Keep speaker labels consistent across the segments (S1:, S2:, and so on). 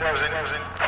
S1: Wiedersehen. Wiedersehen.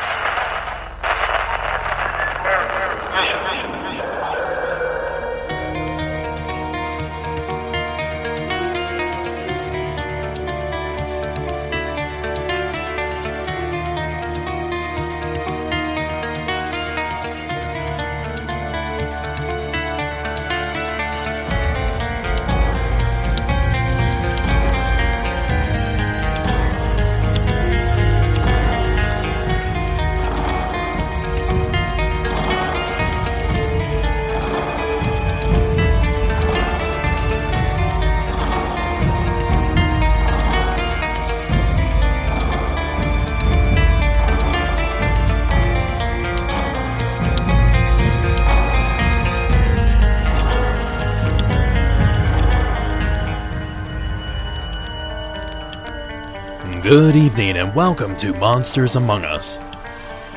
S1: Good evening and welcome to Monsters Among Us.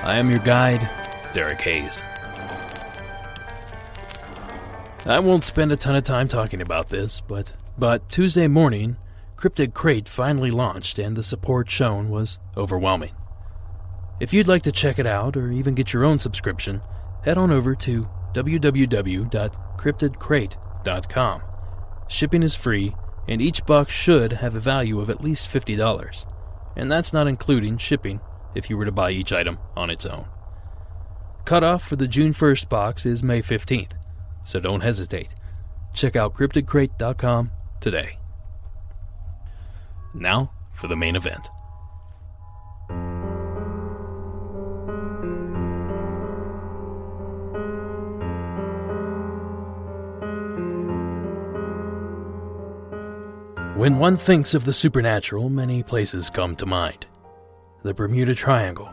S1: I am your guide, Derek Hayes. I won't spend a ton of time talking about this, but but Tuesday morning, Cryptid Crate finally launched and the support shown was overwhelming. If you'd like to check it out or even get your own subscription, head on over to www.cryptidcrate.com. Shipping is free, and each box should have a value of at least $50 and that's not including shipping if you were to buy each item on its own. Cutoff for the June 1st box is May 15th, so don't hesitate. Check out cryptidcrate.com today. Now for the main event. When one thinks of the supernatural, many places come to mind the Bermuda Triangle,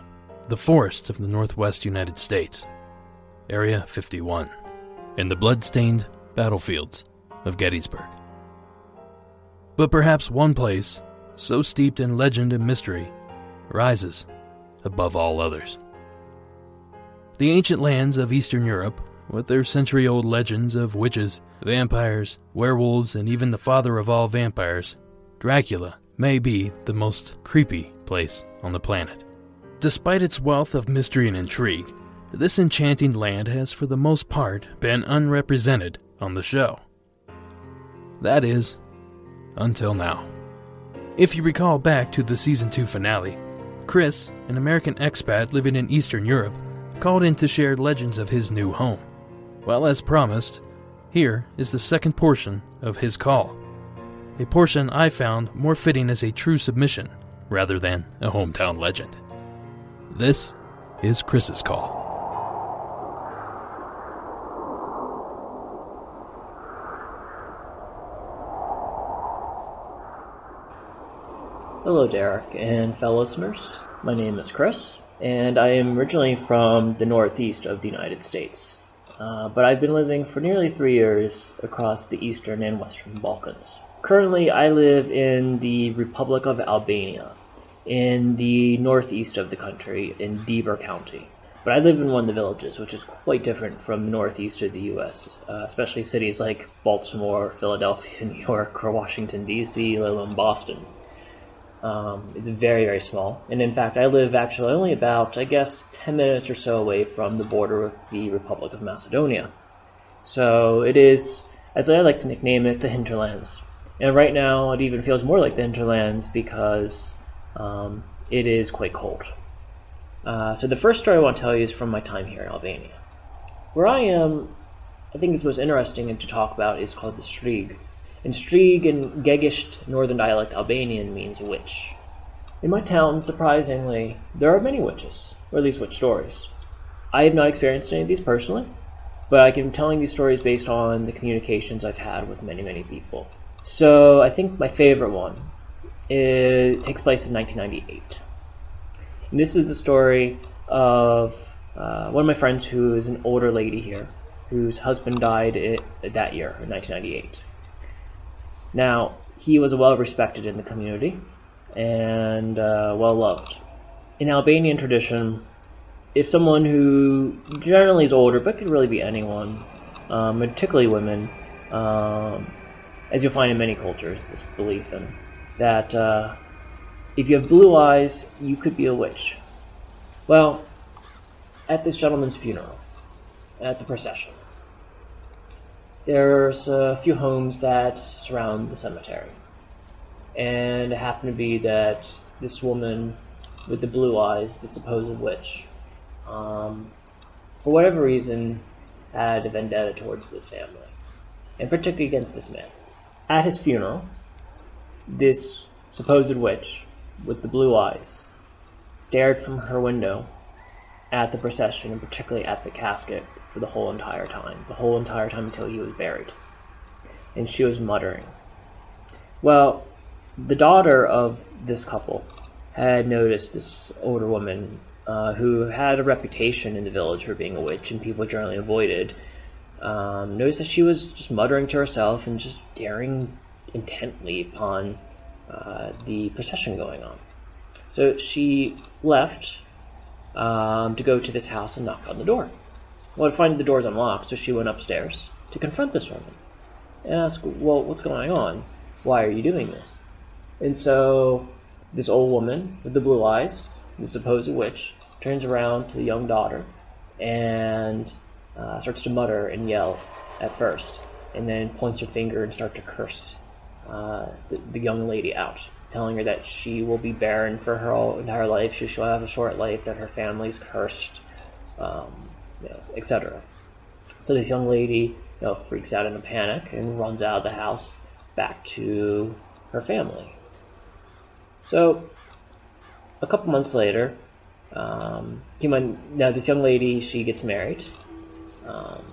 S1: the forests of the northwest United States, Area 51, and the blood-stained battlefields of Gettysburg. But perhaps one place, so steeped in legend and mystery, rises above all others. The ancient lands of Eastern Europe, with their century old legends of witches, vampires, werewolves, and even the father of all vampires, Dracula, may be the most creepy place on the planet. Despite its wealth of mystery and intrigue, this enchanting land has for the most part been unrepresented on the show. That is, until now. If you recall back to the season 2 finale, Chris, an American expat living in Eastern Europe, called in to share legends of his new home. Well, as promised, here is the second portion of his call. A portion I found more fitting as a true submission rather than a hometown legend. This is Chris's call.
S2: Hello, Derek and fellow listeners. My name is Chris, and I am originally from the northeast of the United States. Uh, but I've been living for nearly three years across the eastern and western Balkans. Currently, I live in the Republic of Albania, in the northeast of the country, in Dibër County. But I live in one of the villages, which is quite different from the northeast of the U.S., uh, especially cities like Baltimore, Philadelphia, New York, or Washington, D.C., let alone Boston. Um, it's very, very small. And in fact, I live actually only about, I guess, 10 minutes or so away from the border of the Republic of Macedonia. So it is, as I like to nickname it, the hinterlands. And right now, it even feels more like the hinterlands because um, it is quite cold. Uh, so the first story I want to tell you is from my time here in Albania. Where I am, I think it's most interesting to talk about is called the Strig, and Strig in Gegisht Northern Dialect Albanian means witch. In my town, surprisingly, there are many witches, or at least witch stories. I have not experienced any of these personally, but I am telling these stories based on the communications I've had with many, many people. So I think my favorite one it takes place in 1998. And this is the story of uh, one of my friends who is an older lady here, whose husband died it, that year, in 1998. Now, he was well respected in the community and uh, well loved. In Albanian tradition, if someone who generally is older, but could really be anyone, um, particularly women, um, as you'll find in many cultures, this belief in that uh, if you have blue eyes, you could be a witch. Well, at this gentleman's funeral, at the procession, there's a few homes that surround the cemetery. And it happened to be that this woman with the blue eyes, the supposed witch, um, for whatever reason, had a vendetta towards this family, and particularly against this man. At his funeral, this supposed witch with the blue eyes stared from her window at the procession, and particularly at the casket, for the whole entire time, the whole entire time until he was buried. And she was muttering. Well, the daughter of this couple had noticed this older woman uh, who had a reputation in the village for being a witch and people generally avoided. Um, noticed that she was just muttering to herself and just staring intently upon uh, the procession going on. So she left um, to go to this house and knock on the door. Well, to find the door's unlocked, so she went upstairs to confront this woman and ask, "Well, what's going on? Why are you doing this?" And so this old woman with the blue eyes, the supposed witch, turns around to the young daughter and uh, starts to mutter and yell at first, and then points her finger and starts to curse uh, the, the, young lady out, telling her that she will be barren for her entire life, she shall have a short life, that her family's cursed, um, know, etc. So this young lady, you know, freaks out in a panic and runs out of the house back to her family. So, a couple months later, um, now this young lady, she gets married, um,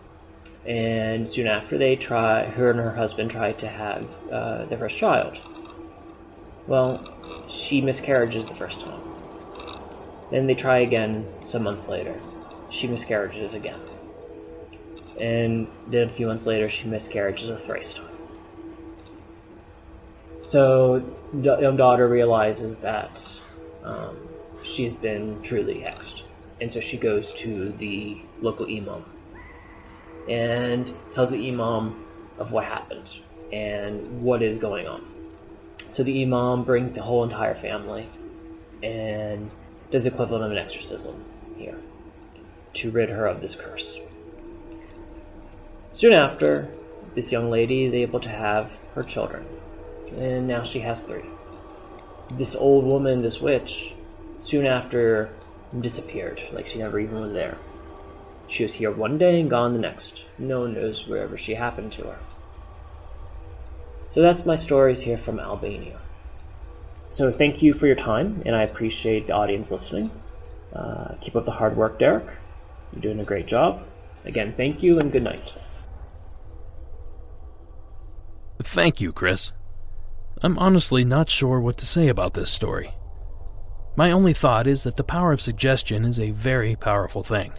S2: and soon after they try, her and her husband try to have uh, their first child. Well, she miscarriages the first time. Then they try again some months later. She miscarriages again. And then a few months later, she miscarriages a thrice time. So the young daughter realizes that um, she's been truly hexed, and so she goes to the local imam and tells the imam of what happened and what is going on. So the imam brings the whole entire family and does the equivalent of an exorcism here to rid her of this curse. Soon after, this young lady is able to have her children and now she has three. This old woman, this witch, soon after disappeared, like she never even was there. She was here one day and gone the next. No one knows wherever she happened to her. So that's my stories here from Albania. So thank you for your time, and I appreciate the audience listening. Uh, keep up the hard work, Derek. You're doing a great job. Again, thank you and good night.
S1: Thank you, Chris. I'm honestly not sure what to say about this story. My only thought is that the power of suggestion is a very powerful thing,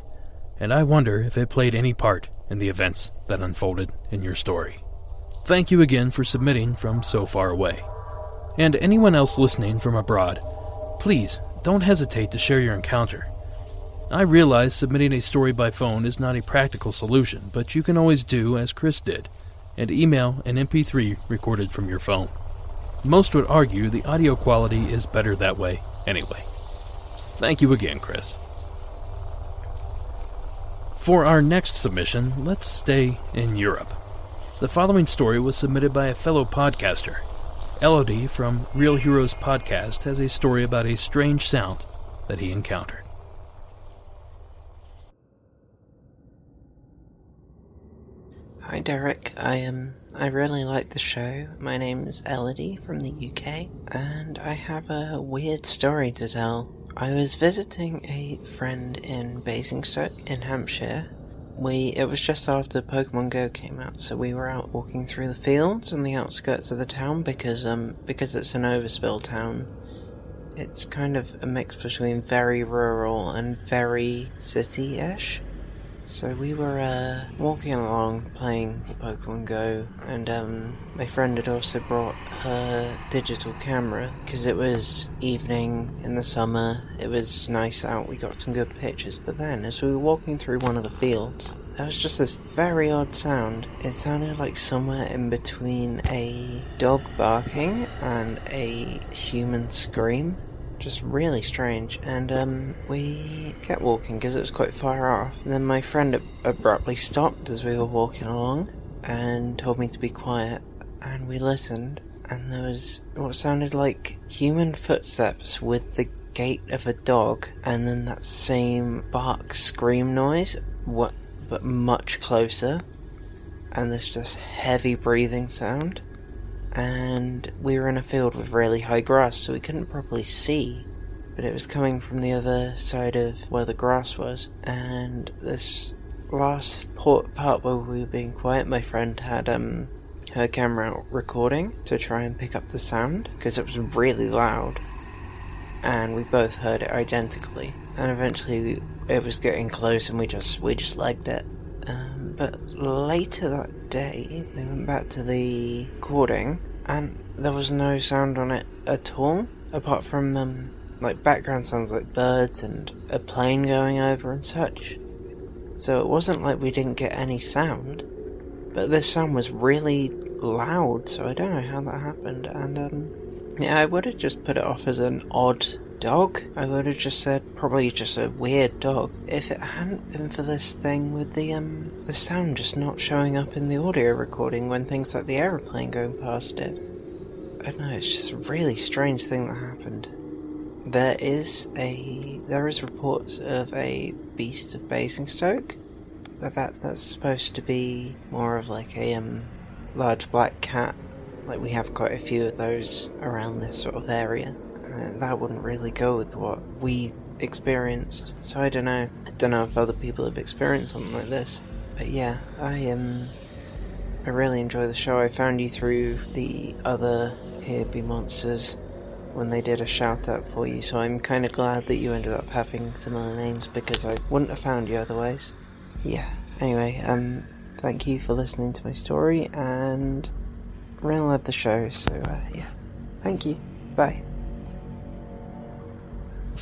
S1: and I wonder if it played any part in the events that unfolded in your story. Thank you again for submitting from so far away. And anyone else listening from abroad, please don't hesitate to share your encounter. I realize submitting a story by phone is not a practical solution, but you can always do as Chris did and email an MP3 recorded from your phone. Most would argue the audio quality is better that way anyway. Thank you again, Chris. For our next submission, let's stay in Europe. The following story was submitted by a fellow podcaster. Elodie from Real Heroes Podcast has a story about a strange sound that he encountered.
S3: Hi, Derek. I am I really like the show. My name is Elodie from the UK, and I have a weird story to tell. I was visiting a friend in Basingstoke in Hampshire. We it was just after Pokemon Go came out, so we were out walking through the fields on the outskirts of the town because um because it's an overspill town. It's kind of a mix between very rural and very city-ish. So we were uh, walking along playing Pokemon Go, and um, my friend had also brought her digital camera because it was evening in the summer. It was nice out. We got some good pictures. But then, as we were walking through one of the fields, there was just this very odd sound. It sounded like somewhere in between a dog barking and a human scream just really strange. And um, we kept walking because it was quite far off. And then my friend ab- abruptly stopped as we were walking along and told me to be quiet. And we listened, and there was what sounded like human footsteps with the gait of a dog, and then that same bark scream noise, what, but much closer. And this just heavy breathing sound and we were in a field with really high grass, so we couldn't properly see. But it was coming from the other side of where the grass was, and this last part where we were being quiet, my friend had um her camera recording to try and pick up the sound because it was really loud, and we both heard it identically. And eventually, it was getting close, and we just we just legged it. Um, but later that day, we went back to the recording, and there was no sound on it at all, apart from um, like background sounds like birds and a plane going over and such. So it wasn't like we didn't get any sound, but this sound was really loud. So I don't know how that happened, and um, yeah, I would have just put it off as an odd dog. I would have just said probably just a weird dog. If it hadn't been for this thing with the um the sound just not showing up in the audio recording when things like the aeroplane going past it. I don't know, it's just a really strange thing that happened. There is a there is reports of a beast of Basingstoke, but that that's supposed to be more of like a um large black cat. Like we have quite a few of those around this sort of area. Uh, that wouldn't really go with what we experienced. So I don't know. I don't know if other people have experienced something like this. But yeah, I um I really enjoy the show. I found you through the other Here Be Monsters when they did a shout out for you, so I'm kind of glad that you ended up having similar names because I wouldn't have found you otherwise. Yeah. Anyway, um, thank you for listening to my story and really love the show. So uh, yeah, thank you. Bye.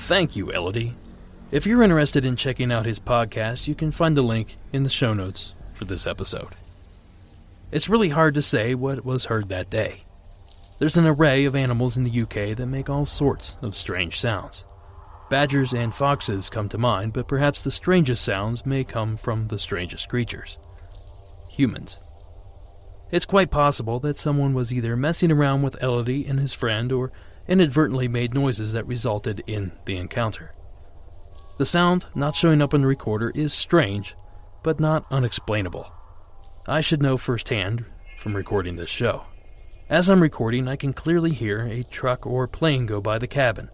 S1: Thank you, Elodie. If you're interested in checking out his podcast, you can find the link in the show notes for this episode. It's really hard to say what was heard that day. There's an array of animals in the UK that make all sorts of strange sounds. Badgers and foxes come to mind, but perhaps the strangest sounds may come from the strangest creatures humans. It's quite possible that someone was either messing around with Elodie and his friend or inadvertently made noises that resulted in the encounter. The sound not showing up on the recorder is strange, but not unexplainable. I should know firsthand from recording this show. As I'm recording, I can clearly hear a truck or plane go by the cabin,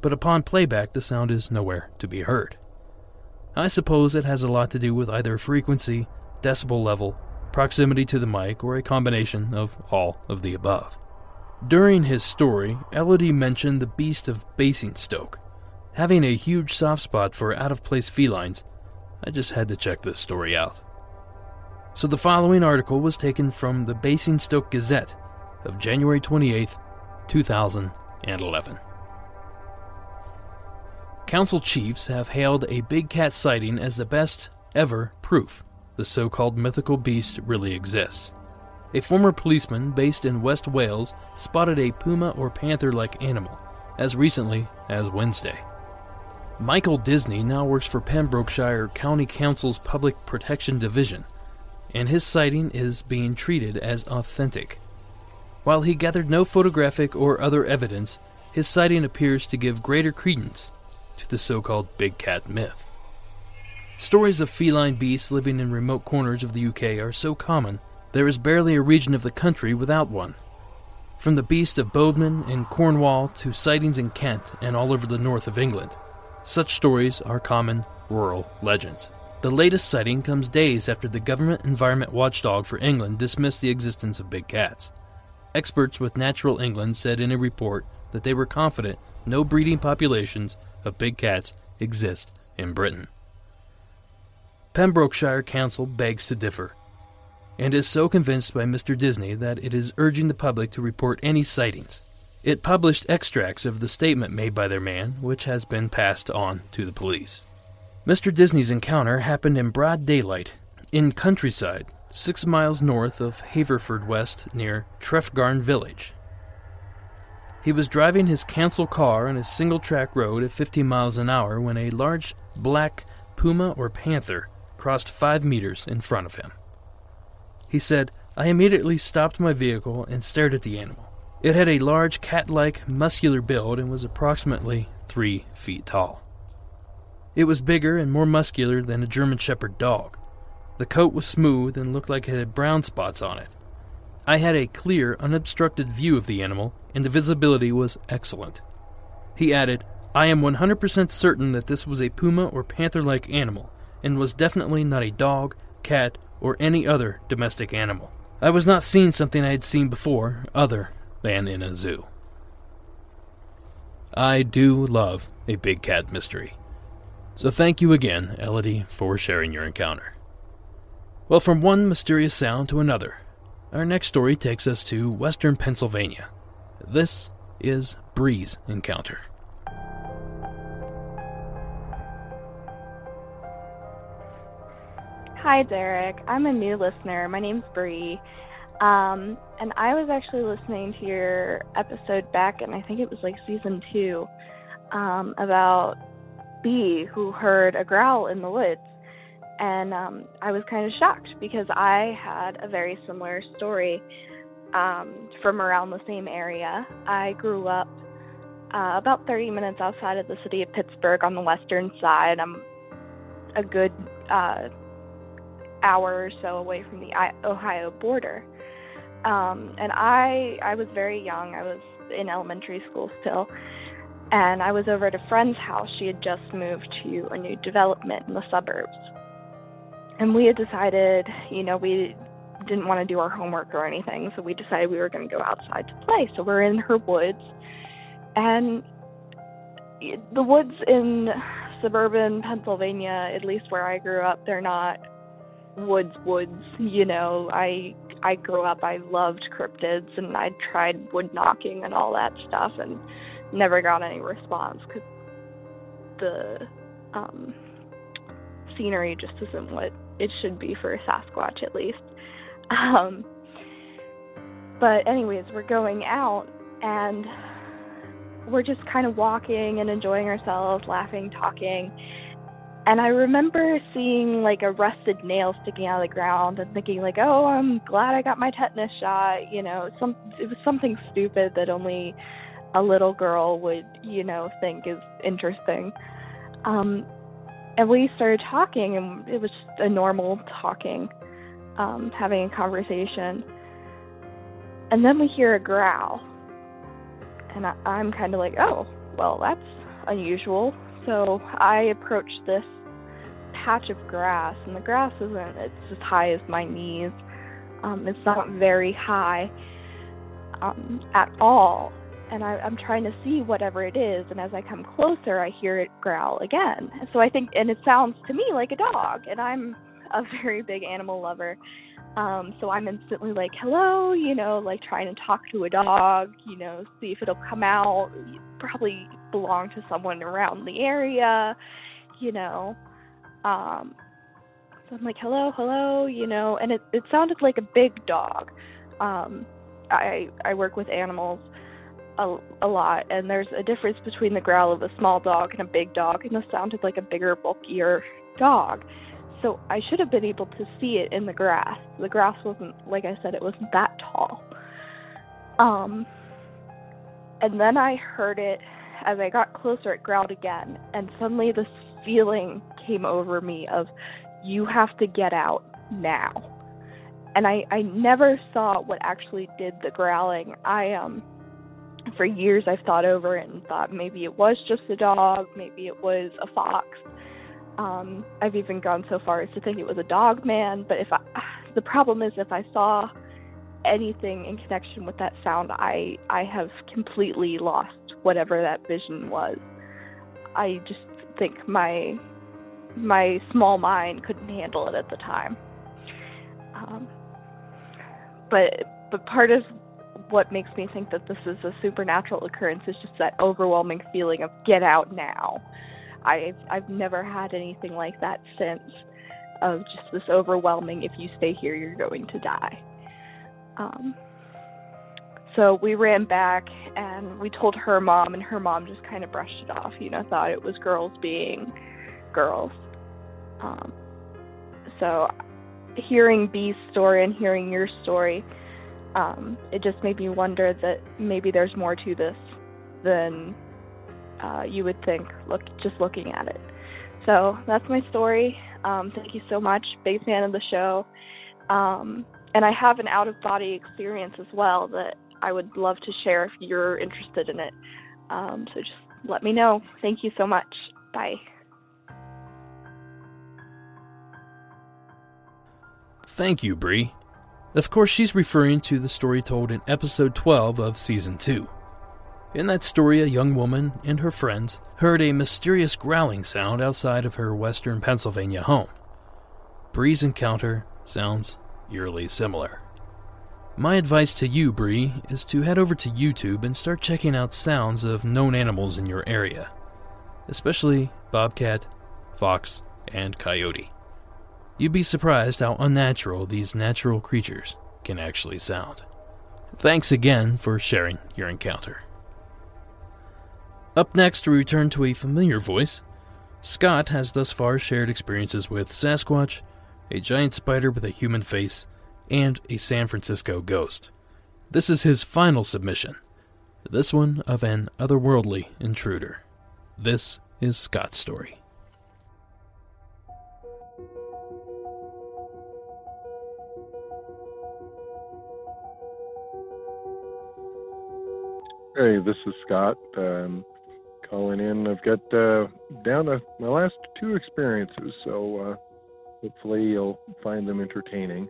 S1: but upon playback, the sound is nowhere to be heard. I suppose it has a lot to do with either frequency, decibel level, proximity to the mic, or a combination of all of the above. During his story, Elodie mentioned the beast of Basingstoke. Having a huge soft spot for out of place felines, I just had to check this story out. So the following article was taken from the Basingstoke Gazette of January 28, 2011. Council chiefs have hailed a big cat sighting as the best ever proof the so called mythical beast really exists. A former policeman based in West Wales spotted a puma or panther like animal as recently as Wednesday. Michael Disney now works for Pembrokeshire County Council's Public Protection Division, and his sighting is being treated as authentic. While he gathered no photographic or other evidence, his sighting appears to give greater credence to the so called big cat myth. Stories of feline beasts living in remote corners of the UK are so common there is barely a region of the country without one. From the beast of Bodmin in Cornwall to sightings in Kent and all over the north of England, such stories are common rural legends. The latest sighting comes days after the government environment watchdog for England dismissed the existence of big cats. Experts with Natural England said in a report that they were confident no breeding populations of big cats exist in Britain. Pembrokeshire Council begs to differ and is so convinced by Mr. Disney that it is urging the public to report any sightings. It published extracts of the statement made by their man, which has been passed on to the police. Mr. Disney's encounter happened in broad daylight, in countryside, six miles north of Haverfordwest near Trefgarne village. He was driving his cancel car on a single track road at 50 miles an hour when a large black puma or panther crossed five meters in front of him. He said, I immediately stopped my vehicle and stared at the animal. It had a large cat like muscular build and was approximately three feet tall. It was bigger and more muscular than a German Shepherd dog. The coat was smooth and looked like it had brown spots on it. I had a clear, unobstructed view of the animal, and the visibility was excellent. He added, I am 100% certain that this was a puma or panther like animal, and was definitely not a dog, cat, or any other domestic animal. I was not seeing something I had seen before, other than in a zoo. I do love a big cat mystery. So thank you again, Elodie, for sharing your encounter. Well, from one mysterious sound to another, our next story takes us to western Pennsylvania. This is Bree's Encounter.
S4: Hi, Derek. I'm a new listener. My name's Bree. Um, and I was actually listening to your episode back, and I think it was like season two, um, about Bee who heard a growl in the woods and um, I was kind of shocked because I had a very similar story um, from around the same area. I grew up uh, about 30 minutes outside of the city of Pittsburgh on the western side. I'm a good uh, hour or so away from the Ohio border. Um, and I I was very young. I was in elementary school still. And I was over at a friend's house. She had just moved to a new development in the suburbs and we had decided, you know, we didn't want to do our homework or anything, so we decided we were going to go outside to play. So we're in her woods, and the woods in suburban Pennsylvania, at least where I grew up, they're not woods woods. You know, I I grew up, I loved cryptids, and I tried wood knocking and all that stuff, and never got any response because the um scenery just isn't what it should be for a Sasquatch at least. Um, but anyways, we're going out and we're just kind of walking and enjoying ourselves, laughing, talking. And I remember seeing like a rusted nail sticking out of the ground and thinking like, "Oh, I'm glad I got my tetanus shot." You know, some it was something stupid that only a little girl would, you know, think is interesting. Um, and we started talking, and it was just a normal talking, um, having a conversation. And then we hear a growl, and I, I'm kind of like, oh, well, that's unusual. So I approach this patch of grass, and the grass isn't it's as high as my knees. Um, it's not very high um, at all and I, I'm trying to see whatever it is. And as I come closer, I hear it growl again. So I think, and it sounds to me like a dog. And I'm a very big animal lover. Um, so I'm instantly like, hello, you know, like trying to talk to a dog, you know, see if it'll come out. Probably belong to someone around the area, you know. Um, so I'm like, hello, hello, you know, and it it sounded like a big dog. Um, I I work with animals a, a lot, and there's a difference between the growl of a small dog and a big dog, and this sounded like a bigger, bulkier dog. So I should have been able to see it in the grass. The grass wasn't, like I said, it wasn't that tall. Um, and then I heard it as I got closer. It growled again, and suddenly this feeling came over me of, you have to get out now. And I I never saw what actually did the growling. I um for years I've thought over it and thought maybe it was just a dog, maybe it was a fox. Um, I've even gone so far as to think it was a dog man, but if I, the problem is if I saw anything in connection with that sound, I I have completely lost whatever that vision was. I just think my my small mind couldn't handle it at the time. Um, but but part of what makes me think that this is a supernatural occurrence is just that overwhelming feeling of get out now. I've I've never had anything like that since of just this overwhelming if you stay here you're going to die. Um, so we ran back and we told her mom, and her mom just kind of brushed it off. You know, thought it was girls being girls. Um, so hearing B's story and hearing your story, um, it just made me wonder that maybe there's more to this than uh, you would think. Look, just looking at it. So that's my story. Um, thank you so much. Big fan of the show. Um, and I have an out of body experience as well that I would love to share if you're interested in it. Um, so just let me know. Thank you so much. Bye.
S1: Thank you, Bree. Of course, she's referring to the story told in episode 12 of season 2. In that story, a young woman and her friends heard a mysterious growling sound outside of her western Pennsylvania home. Bree's encounter sounds eerily similar. My advice to you, Bree, is to head over to YouTube and start checking out sounds of known animals in your area, especially bobcat, fox, and coyote. You'd be surprised how unnatural these natural creatures can actually sound. Thanks again for sharing your encounter. Up next, we return to a familiar voice. Scott has thus far shared experiences with Sasquatch, a giant spider with a human face, and a San Francisco ghost. This is his final submission, this one of an otherworldly intruder. This is Scott's story.
S5: Hey, this is Scott. Um, calling in. I've got uh, down to my last two experiences, so uh, hopefully you'll find them entertaining.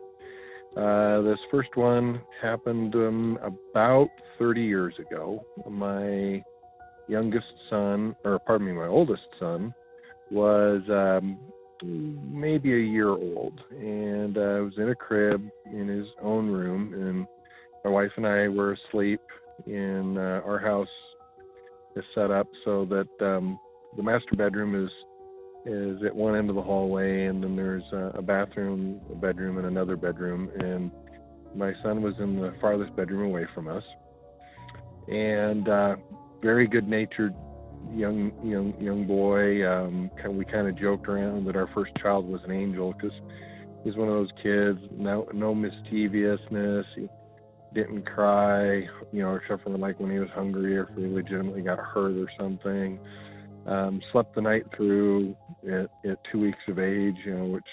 S5: Uh, this first one happened um, about 30 years ago. My youngest son, or pardon me, my oldest son, was um, maybe a year old, and uh, was in a crib in his own room, and my wife and I were asleep in uh, our house is set up so that um, the master bedroom is is at one end of the hallway, and then there's a, a bathroom, a bedroom, and another bedroom. And my son was in the farthest bedroom away from us, and uh, very good-natured young young young boy. Um, we kind of joked around that our first child was an angel because he's one of those kids. No no mischievousness. He, didn't cry, you know, except for like when he was hungry or if he legitimately got hurt or something. Um, slept the night through at, at two weeks of age, you know, which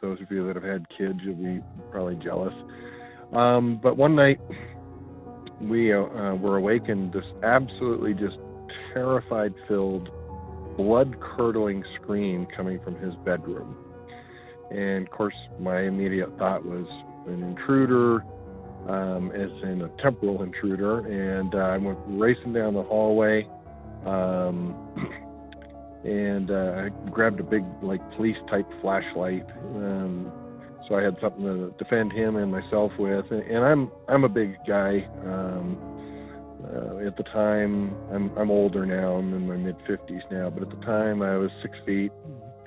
S5: those of you that have had kids, you'll be probably jealous. Um, but one night we uh, uh, were awakened this absolutely just terrified filled, blood curdling scream coming from his bedroom. And of course, my immediate thought was an intruder um, as in a temporal intruder, and uh, I went racing down the hallway, um, and uh, I grabbed a big like police type flashlight, um, so I had something to defend him and myself with. And, and I'm I'm a big guy. Um, uh, at the time, I'm I'm older now. I'm in my mid 50s now, but at the time I was six feet,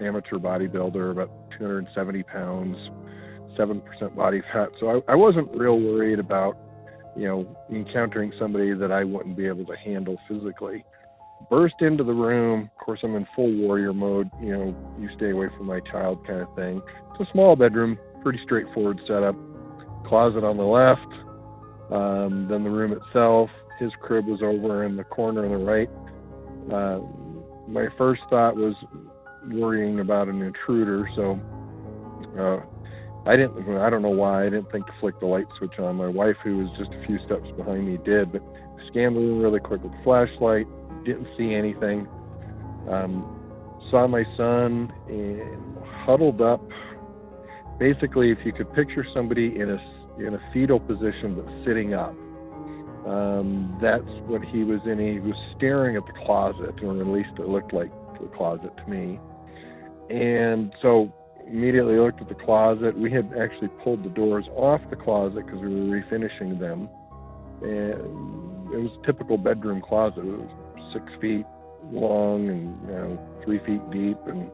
S5: amateur bodybuilder, about 270 pounds 7% body fat. So I, I wasn't real worried about, you know, encountering somebody that I wouldn't be able to handle physically. Burst into the room. Of course, I'm in full warrior mode. You know, you stay away from my child kind of thing. It's a small bedroom, pretty straightforward setup. Closet on the left. Um, then the room itself. His crib was over in the corner on the right. Uh, my first thought was worrying about an intruder, so uh, I didn't. I don't know why I didn't think to flick the light switch on. My wife, who was just a few steps behind me, did. But scanned the room really quick with flashlight. Didn't see anything. Um, saw my son huddled up. Basically, if you could picture somebody in a in a fetal position but sitting up, um, that's what he was in. He was staring at the closet, or at least it looked like the closet to me. And so immediately looked at the closet. We had actually pulled the doors off the closet because we were refinishing them. And it was a typical bedroom closet. It was six feet long and you know three feet deep, and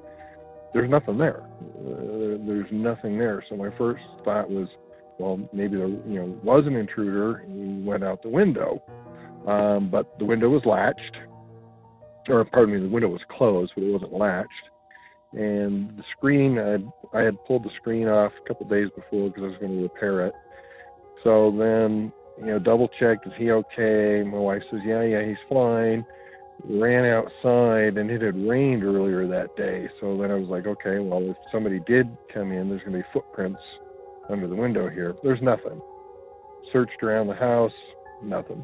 S5: there's nothing there. Uh, there's nothing there. So my first thought was, well, maybe there you know was an intruder. He went out the window, um, but the window was latched, or pardon me, the window was closed, but it wasn't latched. And the screen, I, I had pulled the screen off a couple days before because I was going to repair it. So then, you know, double checked, is he okay? My wife says, yeah, yeah, he's fine. Ran outside, and it had rained earlier that day. So then I was like, okay, well, if somebody did come in, there's going to be footprints under the window here. There's nothing. Searched around the house, nothing.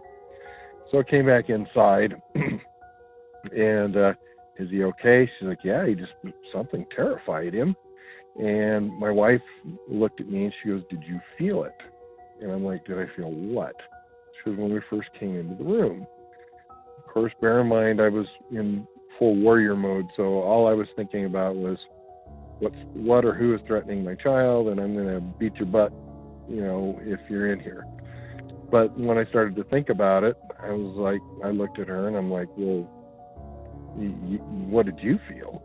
S5: So I came back inside, and uh, is he okay? She's like, yeah, he just something terrified him. And my wife looked at me and she goes, did you feel it? And I'm like, did I feel what? She goes, when we first came into the room. Course, bear in mind I was in full warrior mode, so all I was thinking about was what's what or who is threatening my child, and I'm going to beat your butt, you know, if you're in here. But when I started to think about it, I was like, I looked at her and I'm like, well, what did you feel?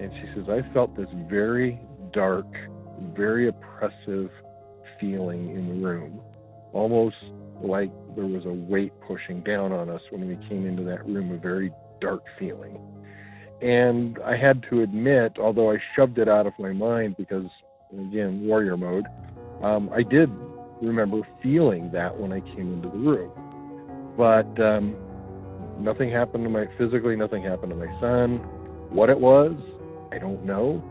S5: And she says, I felt this very dark, very oppressive feeling in the room, almost like there was a weight pushing down on us when we came into that room, a very dark feeling. And I had to admit, although I shoved it out of my mind because, again, warrior mode, um, I did remember feeling that when I came into the room. But um, nothing happened to my physically, nothing happened to my son. What it was, I don't know.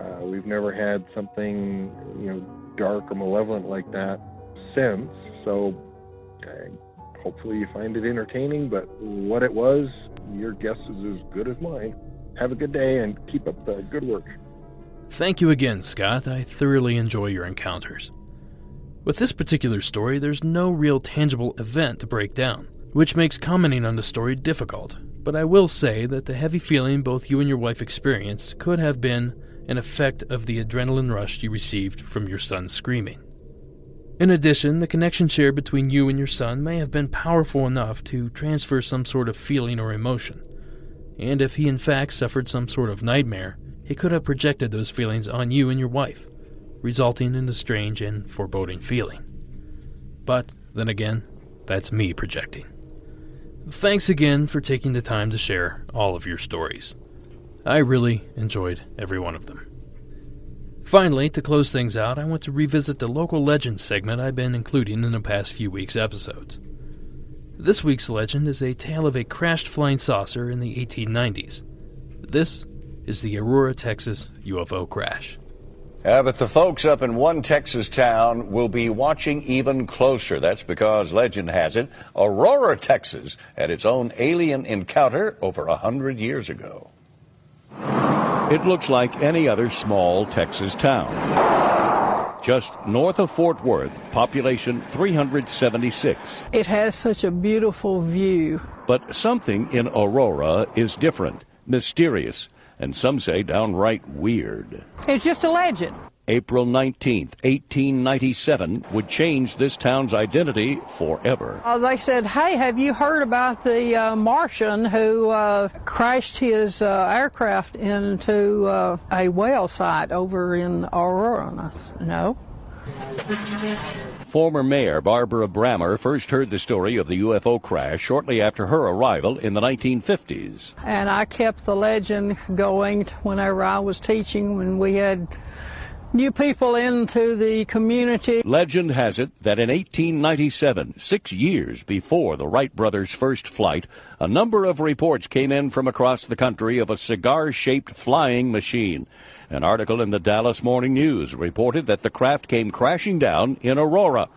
S5: Uh, we've never had something, you know, dark or malevolent like that since. So hopefully you find it entertaining. But what it was, your guess is as good as mine. Have a good day and keep up the good work.
S1: Thank you again, Scott. I thoroughly enjoy your encounters. With this particular story, there's no real tangible event to break down which makes commenting on the story difficult. But I will say that the heavy feeling both you and your wife experienced could have been an effect of the adrenaline rush you received from your son screaming. In addition, the connection shared between you and your son may have been powerful enough to transfer some sort of feeling or emotion. And if he in fact suffered some sort of nightmare, he could have projected those feelings on you and your wife, resulting in a strange and foreboding feeling. But then again, that's me projecting. Thanks again for taking the time to share all of your stories. I really enjoyed every one of them. Finally, to close things out, I want to revisit the local legend segment I've been including in the past few weeks' episodes. This week's legend is a tale of a crashed flying saucer in the 1890s. This is the Aurora, Texas UFO crash.
S6: Uh, but the folks up in one Texas town will be watching even closer. That's because legend has it Aurora, Texas had its own alien encounter over a hundred years ago.
S7: It looks like any other small Texas town. Just north of Fort Worth, population 376.
S8: It has such a beautiful view.
S7: But something in Aurora is different, mysterious and some say downright weird.
S8: It's just a legend.
S7: April 19th, 1897, would change this town's identity forever.
S8: Uh, they said, Hey, have you heard about the uh, Martian who uh, crashed his uh, aircraft into uh, a whale site over in Aurora? And I said, No.
S7: Former Mayor Barbara Brammer first heard the story of the UFO crash shortly after her arrival in the 1950s.
S8: And I kept the legend going whenever I was teaching when we had new people into the community.
S7: Legend has it that in 1897, six years before the Wright brothers' first flight, a number of reports came in from across the country of a cigar shaped flying machine. An article in the Dallas Morning News reported that the craft came crashing down in Aurora.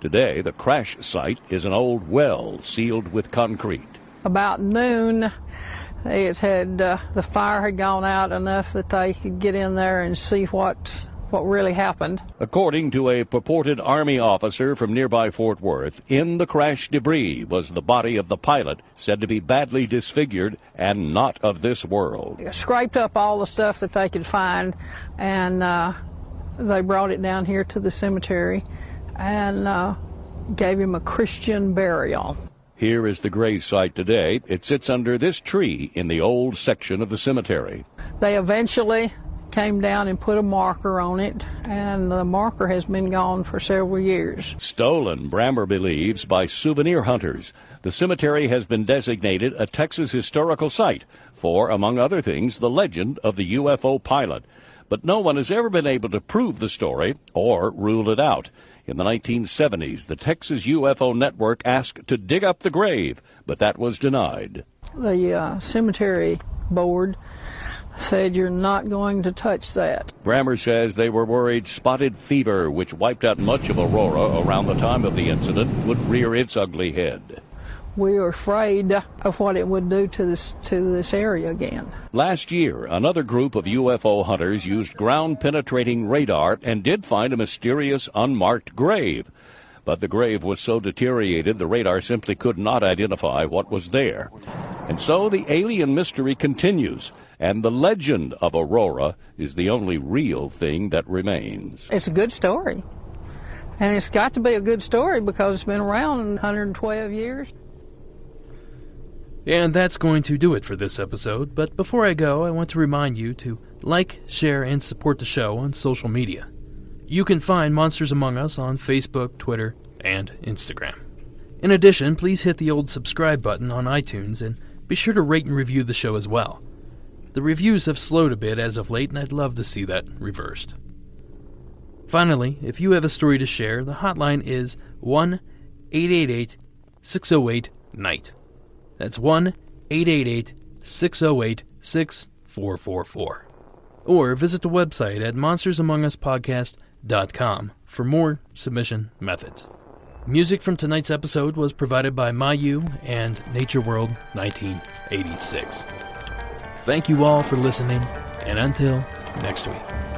S7: Today, the crash site is an old well sealed with concrete.
S8: About noon, it had uh, the fire had gone out enough that they could get in there and see what what really happened.
S7: According to a purported Army officer from nearby Fort Worth, in the crash debris was the body of the pilot, said to be badly disfigured and not of this world.
S8: Scraped up all the stuff that they could find, and uh, they brought it down here to the cemetery and uh, gave him a Christian burial.
S7: Here is the grave site today. It sits under this tree in the old section of the cemetery.
S8: They eventually came down and put a marker on it, and the marker has been gone for several years.
S7: Stolen, Brammer believes, by souvenir hunters. The cemetery has been designated a Texas historical site for, among other things, the legend of the UFO pilot. But no one has ever been able to prove the story or rule it out. In the 1970s, the Texas UFO Network asked to dig up the grave, but that was denied.
S8: The uh, cemetery board said you're not going to touch that.
S7: Brammer says they were worried spotted fever, which wiped out much of Aurora around the time of the incident, would rear its ugly head.
S8: We were afraid of what it would do to this to this area again.
S7: Last year, another group of UFO hunters used ground penetrating radar and did find a mysterious unmarked grave. But the grave was so deteriorated the radar simply could not identify what was there. And so the alien mystery continues and the legend of Aurora is the only real thing that remains.
S8: It's a good story. And it's got to be a good story because it's been around 112 years.
S1: And that's going to do it for this episode. But before I go, I want to remind you to like, share, and support the show on social media. You can find Monsters Among Us on Facebook, Twitter, and Instagram. In addition, please hit the old subscribe button on iTunes and be sure to rate and review the show as well. The reviews have slowed a bit as of late, and I'd love to see that reversed. Finally, if you have a story to share, the hotline is 1 888 608 NIGHT. That's 1 888 608 6444. Or visit the website at monstersamonguspodcast.com for more submission methods. Music from tonight's episode was provided by Mayu and Nature World 1986. Thank you all for listening, and until next week.